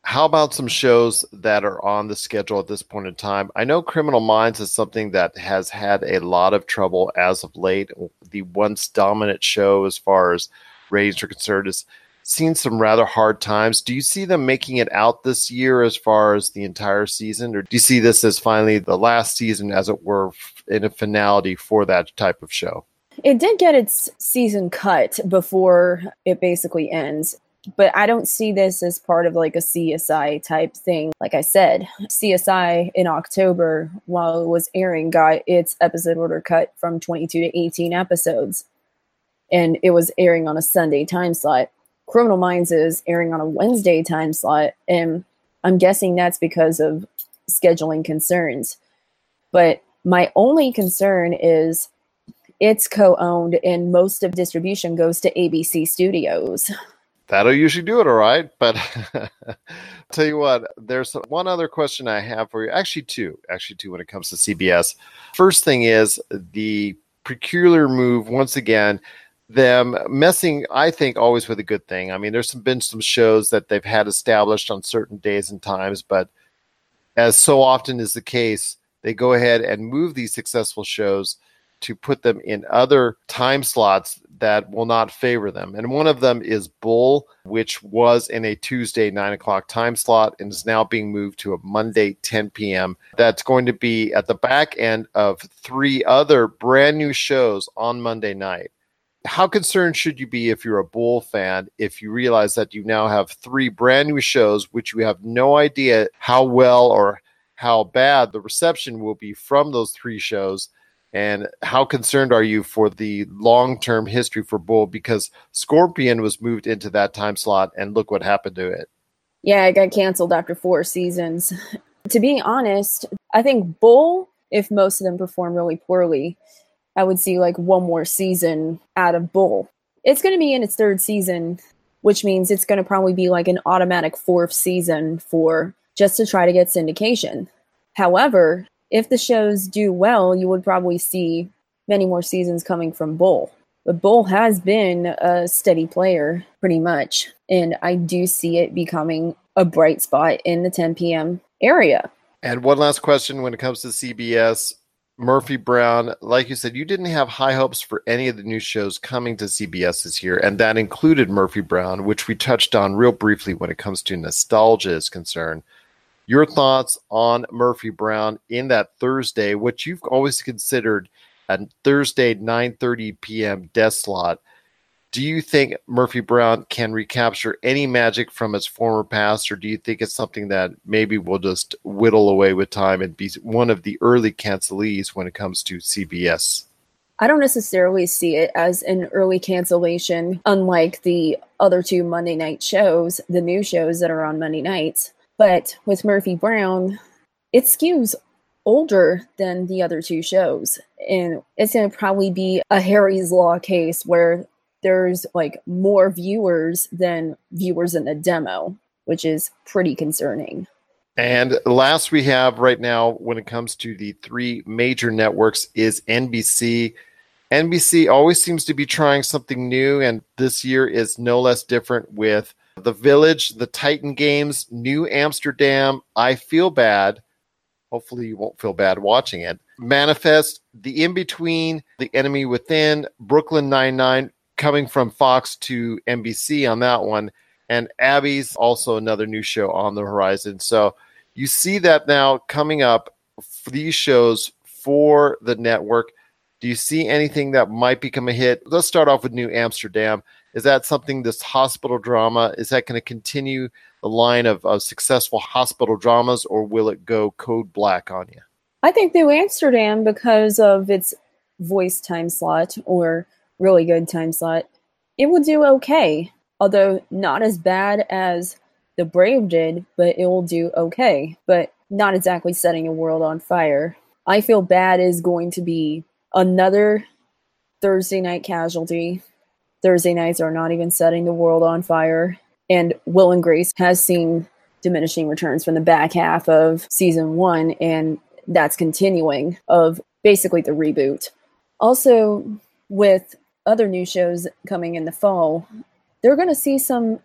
How about some shows that are on the schedule at this point in time? I know Criminal Minds is something that has had a lot of trouble as of late. The once dominant show, as far as ratings are concerned, has seen some rather hard times. Do you see them making it out this year as far as the entire season, or do you see this as finally the last season, as it were, in a finality for that type of show? It did get its season cut before it basically ends but I don't see this as part of like a CSI type thing. Like I said, CSI in October, while it was airing, got its episode order cut from 22 to 18 episodes. And it was airing on a Sunday time slot. Criminal Minds is airing on a Wednesday time slot. And I'm guessing that's because of scheduling concerns. But my only concern is it's co owned and most of distribution goes to ABC Studios that'll usually do it all right. But tell you what, there's one other question I have for you. Actually, two. Actually, two when it comes to CBS. First thing is the peculiar move once again. Them messing, I think, always with a good thing. I mean, there's some, been some shows that they've had established on certain days and times, but as so often is the case, they go ahead and move these successful shows to put them in other time slots that will not favor them. And one of them is Bull, which was in a Tuesday nine o'clock time slot and is now being moved to a Monday 10 p.m. That's going to be at the back end of three other brand new shows on Monday night. How concerned should you be if you're a Bull fan if you realize that you now have three brand new shows, which you have no idea how well or how bad the reception will be from those three shows? And how concerned are you for the long term history for Bull? Because Scorpion was moved into that time slot, and look what happened to it. Yeah, it got canceled after four seasons. to be honest, I think Bull, if most of them perform really poorly, I would see like one more season out of Bull. It's going to be in its third season, which means it's going to probably be like an automatic fourth season for just to try to get syndication. However, if the shows do well, you would probably see many more seasons coming from Bull. But Bull has been a steady player pretty much. And I do see it becoming a bright spot in the 10 p.m. area. And one last question when it comes to CBS. Murphy Brown, like you said, you didn't have high hopes for any of the new shows coming to CBS this year, and that included Murphy Brown, which we touched on real briefly when it comes to nostalgia is concerned your thoughts on Murphy Brown in that Thursday, which you've always considered a Thursday 9:30 p.m. death slot. Do you think Murphy Brown can recapture any magic from its former past, or do you think it's something that maybe will just whittle away with time and be one of the early cancelees when it comes to CBS? I don't necessarily see it as an early cancellation, unlike the other two Monday night shows, the new shows that are on Monday nights. But with Murphy Brown, it skews older than the other two shows. And it's going to probably be a Harry's Law case where there's like more viewers than viewers in the demo, which is pretty concerning. And last we have right now, when it comes to the three major networks, is NBC. NBC always seems to be trying something new, and this year is no less different with the Village, The Titan Games, New Amsterdam, I Feel Bad. Hopefully, you won't feel bad watching it. Manifest, The In Between, The Enemy Within, Brooklyn Nine-Nine, coming from Fox to NBC on that one. And Abby's also another new show on the horizon. So you see that now coming up these shows for the network. Do you see anything that might become a hit? Let's start off with New Amsterdam. Is that something this hospital drama is that going to continue the line of, of successful hospital dramas, or will it go code black on you? I think New Amsterdam because of its voice time slot or really good time slot, it will do okay. Although not as bad as The Brave did, but it will do okay. But not exactly setting the world on fire. I feel bad is going to be another Thursday night casualty. Thursday nights are not even setting the world on fire. And Will and Grace has seen diminishing returns from the back half of season one, and that's continuing of basically the reboot. Also, with other new shows coming in the fall, they're going to see some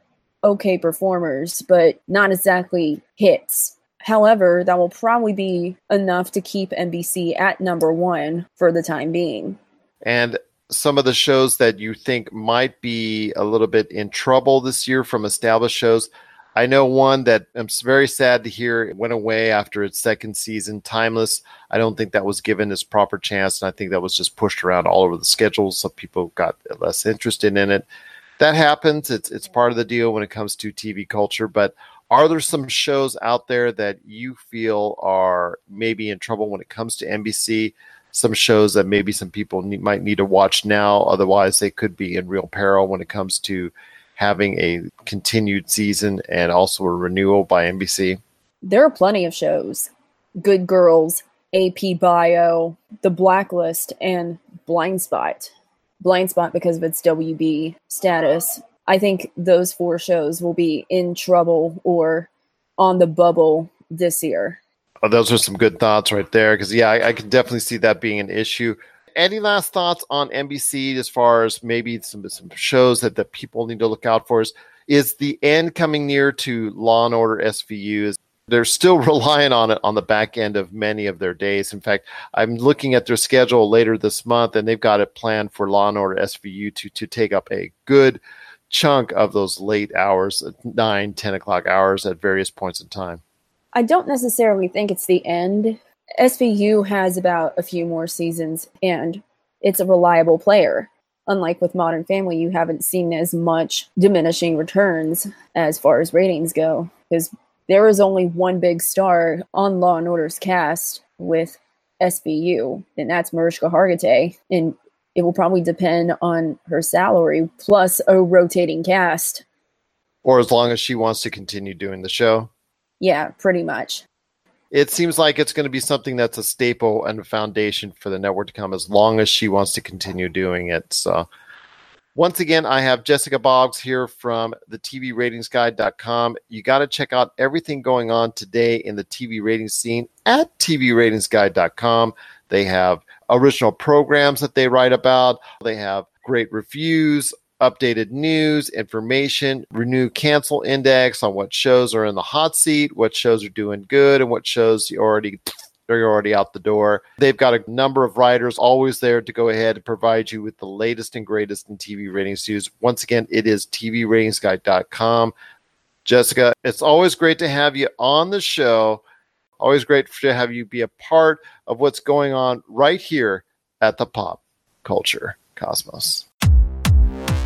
okay performers, but not exactly hits. However, that will probably be enough to keep NBC at number one for the time being. And some of the shows that you think might be a little bit in trouble this year from established shows. I know one that I'm very sad to hear went away after its second season, Timeless. I don't think that was given its proper chance, and I think that was just pushed around all over the schedule, so people got less interested in it. That happens. It's it's part of the deal when it comes to TV culture. But are there some shows out there that you feel are maybe in trouble when it comes to NBC? Some shows that maybe some people might need to watch now, otherwise they could be in real peril when it comes to having a continued season and also a renewal by NBC? There are plenty of shows Good Girls, AP Bio, The Blacklist, and Blind Spot. Blind Spot because of its WB status. I think those four shows will be in trouble or on the bubble this year. Oh, those are some good thoughts right there. Because, yeah, I, I can definitely see that being an issue any last thoughts on NBC as far as maybe some some shows that the people need to look out for? Is is the end coming near to Law and Order SVU? They're still relying on it on the back end of many of their days. In fact, I'm looking at their schedule later this month, and they've got it planned for Law and Order SVU to to take up a good chunk of those late hours, nine, 10 o'clock hours at various points in time. I don't necessarily think it's the end SVU has about a few more seasons and it's a reliable player. Unlike with Modern Family, you haven't seen as much diminishing returns as far as ratings go because there is only one big star on Law and Order's cast with SVU, and that's Mariska Hargitay, and it will probably depend on her salary plus a rotating cast. Or as long as she wants to continue doing the show. Yeah, pretty much it seems like it's going to be something that's a staple and a foundation for the network to come as long as she wants to continue doing it. So, once again, I have Jessica Boggs here from the TVRatingsGuide.com. You got to check out everything going on today in the TV ratings scene at TVRatingsGuide.com. They have original programs that they write about, they have great reviews updated news, information, renew cancel index on what shows are in the hot seat, what shows are doing good, and what shows you already they're already out the door. They've got a number of writers always there to go ahead and provide you with the latest and greatest in TV ratings news. Once again, it is TVRatingsGuide.com. Jessica, it's always great to have you on the show. Always great to have you be a part of what's going on right here at the Pop Culture Cosmos.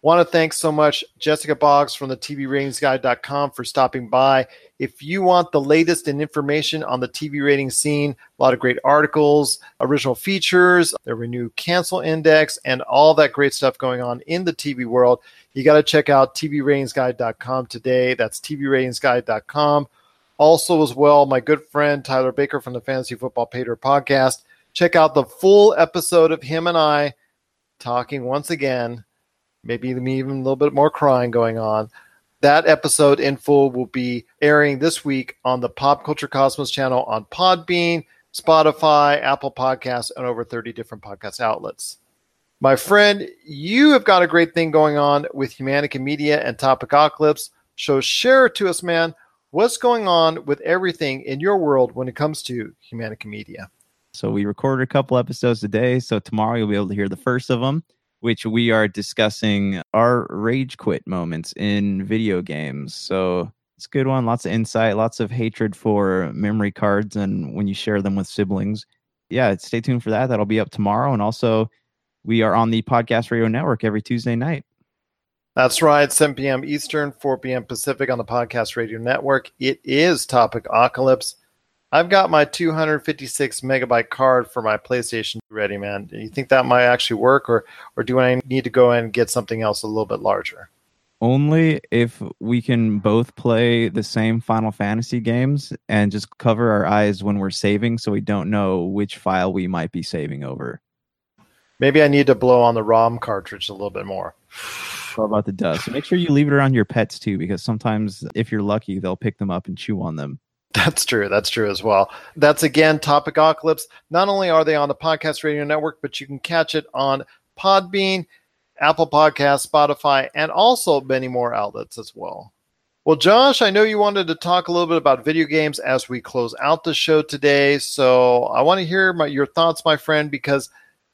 Want to thank so much Jessica Boggs from the TVRatingsGuide.com for stopping by. If you want the latest in information on the TV rating scene, a lot of great articles, original features, the renew cancel index, and all that great stuff going on in the TV world, you got to check out TVRatingsGuide.com today. That's TVRatingsGuide.com. Also, as well, my good friend Tyler Baker from the Fantasy Football Pater podcast. Check out the full episode of him and I talking once again. Maybe even a little bit more crying going on. That episode in full will be airing this week on the Pop Culture Cosmos channel on Podbean, Spotify, Apple Podcasts, and over 30 different podcast outlets. My friend, you have got a great thing going on with Humanica Media and Topic Topicocalypse. So share it to us, man. What's going on with everything in your world when it comes to Humanica Media? So we recorded a couple episodes today. So tomorrow you'll be able to hear the first of them, which we are discussing our rage quit moments in video games. So it's a good one. Lots of insight, lots of hatred for memory cards, and when you share them with siblings. Yeah, stay tuned for that. That'll be up tomorrow. And also, we are on the Podcast Radio Network every Tuesday night. That's right, 7 p.m. Eastern, 4 p.m. Pacific on the Podcast Radio Network. It is Topic Apocalypse. I've got my 256 megabyte card for my PlayStation ready, man. Do you think that might actually work, or or do I need to go and get something else a little bit larger? only if we can both play the same Final Fantasy games and just cover our eyes when we're saving so we don't know which file we might be saving over. Maybe I need to blow on the ROM cartridge a little bit more. What about the dust? Make sure you leave it around your pets too, because sometimes if you're lucky, they'll pick them up and chew on them. That's true. That's true as well. That's again Topic Topicocalypse. Not only are they on the Podcast Radio Network, but you can catch it on Podbean Apple Podcasts, Spotify, and also many more outlets as well. Well, Josh, I know you wanted to talk a little bit about video games as we close out the show today. So I want to hear my, your thoughts, my friend, because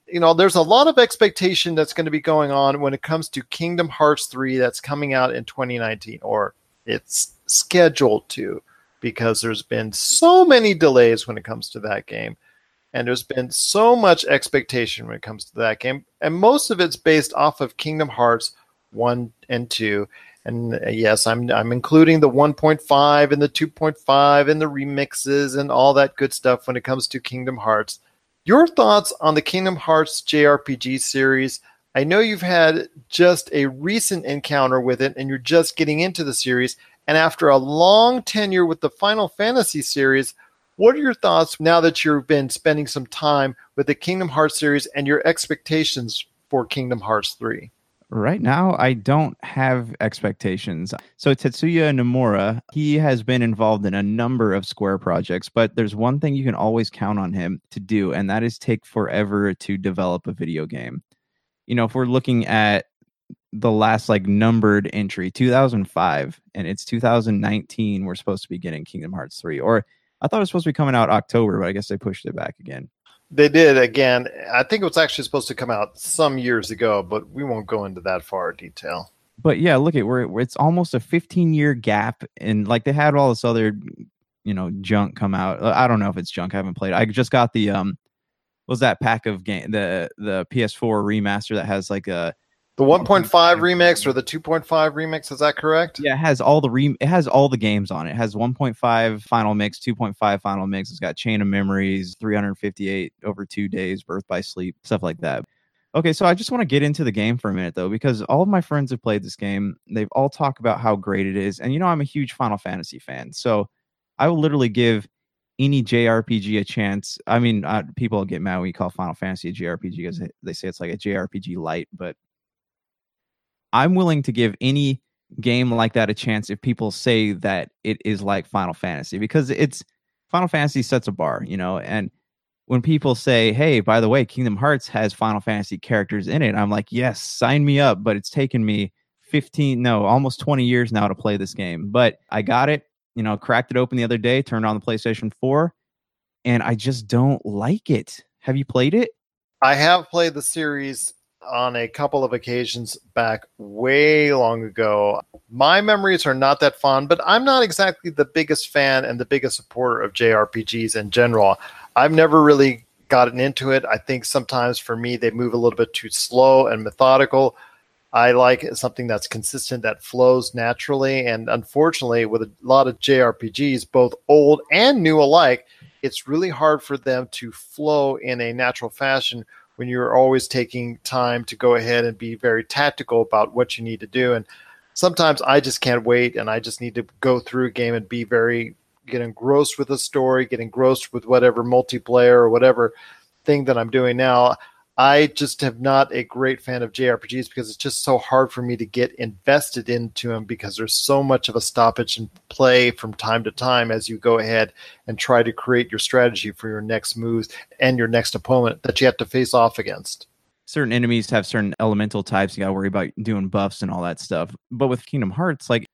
you know there's a lot of expectation that's going to be going on when it comes to Kingdom Hearts 3 that's coming out in 2019, or it's scheduled to, because there's been so many delays when it comes to that game and there's been so much expectation when it comes to that game and most of it's based off of kingdom hearts 1 and 2 and uh, yes i'm i'm including the 1.5 and the 2.5 and the remixes and all that good stuff when it comes to kingdom hearts. Your thoughts on the kingdom hearts jrpg series? I know you've had just a recent encounter with it and you're just getting into the series and after a long tenure with the final fantasy series what are your thoughts now that you've been spending some time with the Kingdom Hearts series and your expectations for Kingdom Hearts 3? Right now, I don't have expectations. So, Tetsuya Nomura, he has been involved in a number of Square projects, but there's one thing you can always count on him to do, and that is take forever to develop a video game. You know, if we're looking at the last like numbered entry, 2005, and it's 2019, we're supposed to be getting Kingdom Hearts 3, or I thought it was supposed to be coming out October, but I guess they pushed it back again. They did again. I think it was actually supposed to come out some years ago, but we won't go into that far detail. But yeah, look at where it's almost a 15 year gap, and like they had all this other, you know, junk come out. Uh, I don't know if it's junk. I haven't played. I just got the um, was that pack of game the the PS4 remaster that has like a the 1.5 remix or the 2.5 remix is that correct? Yeah, it has all the re- it has all the games on it. It has 1.5 final mix, 2.5 final mix. It's got Chain of Memories, 358 over 2 days, Birth by Sleep, stuff like that. Okay, so I just want to get into the game for a minute though because all of my friends have played this game. They've all talked about how great it is. And you know I'm a huge Final Fantasy fan. So I will literally give any JRPG a chance. I mean, uh, people get mad when you call Final Fantasy a JRPG because they say it's like a JRPG light, but I'm willing to give any game like that a chance if people say that it is like Final Fantasy because it's Final Fantasy sets a bar, you know, and when people say, "Hey, by the way, Kingdom Hearts has Final Fantasy characters in it," I'm like, "Yes, sign me up." But it's taken me 15, no, almost 20 years now to play this game. But I got it, you know, cracked it open the other day, turned on the PlayStation 4, and I just don't like it. Have you played it? I have played the series on a couple of occasions back way long ago. My memories are not that fond, but I'm not exactly the biggest fan and the biggest supporter of JRPGs in general. I've never really gotten into it. I think sometimes for me, they move a little bit too slow and methodical. I like something that's consistent, that flows naturally. And unfortunately, with a lot of JRPGs, both old and new alike, it's really hard for them to flow in a natural fashion when you're always taking time to go ahead and be very tactical about what you need to do. And sometimes I just can't wait and I just need to go through a game and be very get engrossed with a story, get engrossed with whatever multiplayer or whatever thing that I'm doing now. I just have not a great fan of JRPGs because it's just so hard for me to get invested into them because there's so much of a stoppage in play from time to time as you go ahead and try to create your strategy for your next moves and your next opponent that you have to face off against. Certain enemies have certain elemental types. You got to worry about doing buffs and all that stuff. But with Kingdom Hearts, like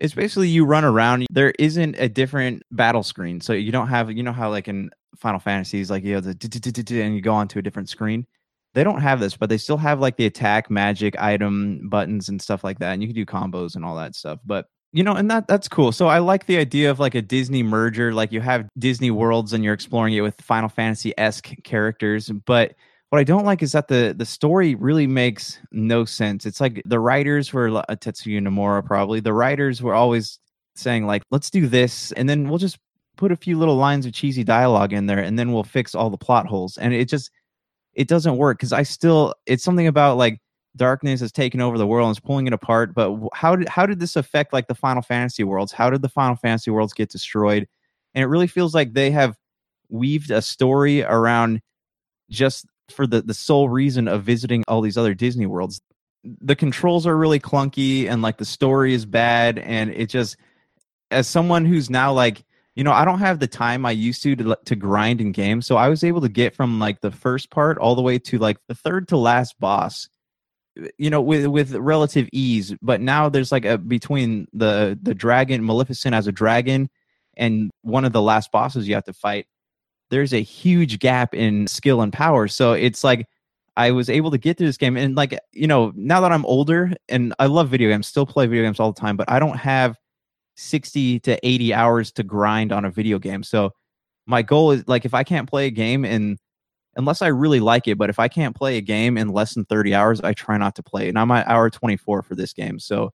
it's basically you run around. There isn't a different battle screen, so you don't have you know how like in Final Fantasies, like you have the and you go onto a different screen. They don't have this, but they still have like the attack, magic, item buttons and stuff like that, and you can do combos and all that stuff. But you know, and that that's cool. So I like the idea of like a Disney merger, like you have Disney worlds and you're exploring it with Final Fantasy esque characters, but what I don't like is that the the story really makes no sense. It's like the writers were uh, Tetsuya Nomura probably. The writers were always saying like, "Let's do this," and then we'll just put a few little lines of cheesy dialogue in there, and then we'll fix all the plot holes. And it just it doesn't work because I still it's something about like darkness has taken over the world and is pulling it apart. But how did how did this affect like the Final Fantasy worlds? How did the Final Fantasy worlds get destroyed? And it really feels like they have weaved a story around just for the the sole reason of visiting all these other Disney worlds. The controls are really clunky and like the story is bad and it just as someone who's now like you know, I don't have the time I used to, to to grind in games, so I was able to get from like the first part all the way to like the third to last boss, eh, you know, with with relative ease. But now there's like a between the the dragon Maleficent as a dragon and one of the last bosses you have to fight there's a huge gap in skill and power. So it's like I was able to get through this game and like you know now that I'm older and I love video games, still play video games all the time, but I don't have 60 to 80 hours to grind on a video game. So my goal is like if I can't play a game in unless I really like it, but if I can't play a game in less than 30 hours, I try not to play. And I'm at hour 24 for this game. So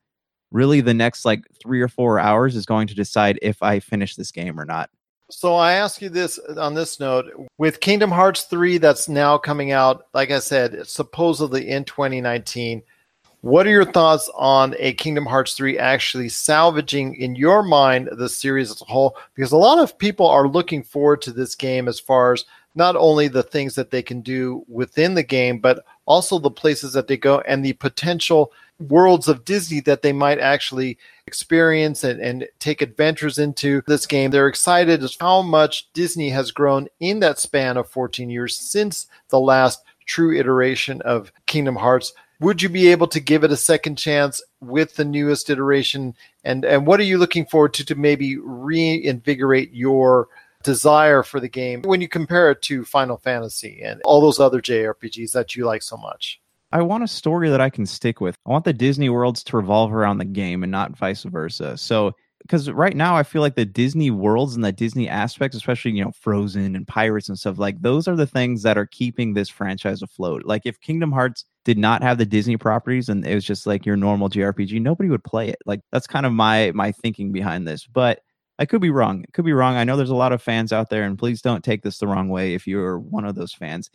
really the next like 3 or 4 hours is going to decide if I finish this game or not. So I ask you this on this note with Kingdom Hearts 3 that's now coming out, like I said, supposedly in 2019. What are your thoughts on a Kingdom Hearts 3 actually salvaging, in your mind, the series as a whole? Because a lot of people are looking forward to this game as far as not only the things that they can do within the game, but also the places that they go and the potential worlds of Disney that they might actually experience and, and take adventures into this game. They're excited as how much Disney has grown in that span of 14 years since the last true iteration of Kingdom Hearts. Would you be able to give it a second chance with the newest iteration? And and what are you looking forward to to maybe reinvigorate your desire for the game when you compare it to Final Fantasy and all those other JRPGs that you like so much? I want a story that I can stick with. I want the Disney worlds to revolve around the game and not vice versa. So, because right now I feel like the Disney worlds and the Disney aspects, especially you know Frozen and Pirates and stuff like those are the things that are keeping this franchise afloat. Like if Kingdom Hearts did not have the Disney properties and it was just like your normal JRPG, nobody would play it. Like that's kind of my my thinking behind this. But I could be wrong. It could be wrong. I know there's a lot of fans out there, and please don't take this the wrong way if you're one of those fans.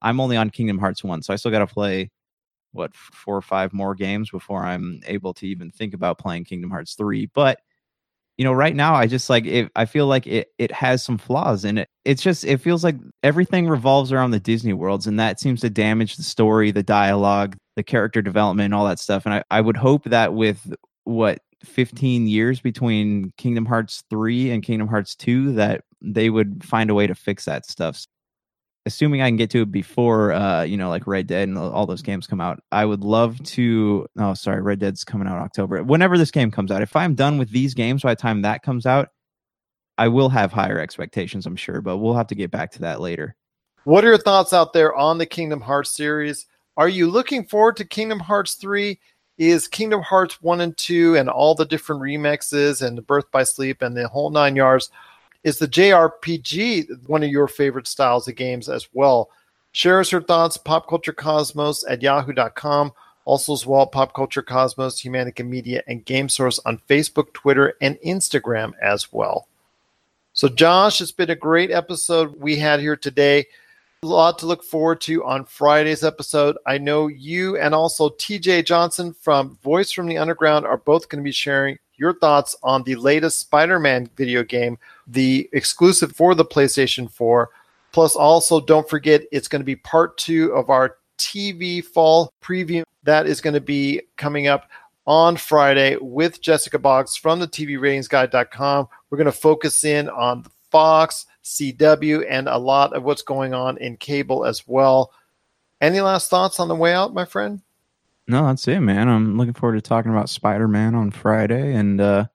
I'm only on Kingdom Hearts 1, so I still got to play what four or five more games before I'm able to even think about playing Kingdom Hearts 3. But you know, right now I just like it I feel like it it has some flaws in it. It's just it feels like everything revolves around the Disney worlds and that seems to damage the story, the dialogue, the character development, all that stuff. And I, I would hope that with what 15 years between Kingdom Hearts 3 and Kingdom Hearts 2 that they would find a way to fix that stuff assuming I can get to it before, uh, you know, like Red Dead and all those games come out, I would love to. Oh, sorry, Red Dead's coming out October. Whenever this game comes out, if I'm done with these games by the time that comes out, I will have higher expectations, I'm sure, but we'll have to get back to that later. What are your thoughts out there on the Kingdom Hearts series? Are you looking forward to Kingdom Hearts 3? Is Kingdom Hearts 1 and 2 and all the different remixes and the Birth by Sleep and the whole nine yards? Is the JRPG one of your favorite styles of games as well? Share us your thoughts, popculturecosmos at yahoo.com. Also, as well, Pop Culture Cosmos, Humanica Media, and Game Source on Facebook, Twitter, and Instagram as well. So, Josh, it's been a great episode we had here today. A lot to look forward to on Friday's episode. I know you and also TJ Johnson from Voice from the Underground are both going to be sharing your thoughts on the latest Spider Man video game, the exclusive for the PlayStation 4. Plus, also, don't forget, it's going to be part two of our TV fall preview. That is going to be coming up on Friday with Jessica Boggs from the TV TVRatingsGuide.com. We're going to focus in on Fox, CW, and a lot of what's going on in cable as well. Any last thoughts on the way out, my friend? No, that's it, man. I'm looking forward to talking about Spider Man on Friday. And uh,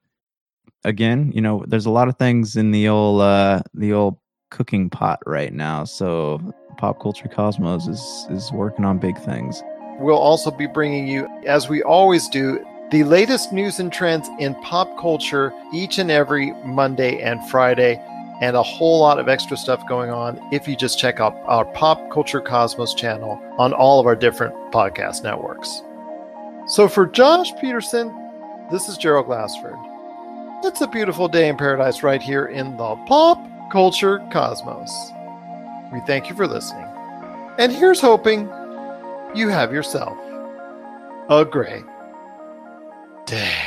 again, you know, there's a lot of things in the old uh, the old cooking pot right now. So Pop Culture Cosmos is is working on big things. We'll also be bringing you, as we always do, the latest news and trends in pop culture each and every Monday and Friday, and a whole lot of extra stuff going on if you just check out our Pop Culture Cosmos channel on all of our different podcast networks. So for Josh Peterson, this is Gerald Glassford. It's a beautiful day in paradise right here in the Pop Culture Cosmos. We thank you for listening. And here's hoping you have yourself a great day.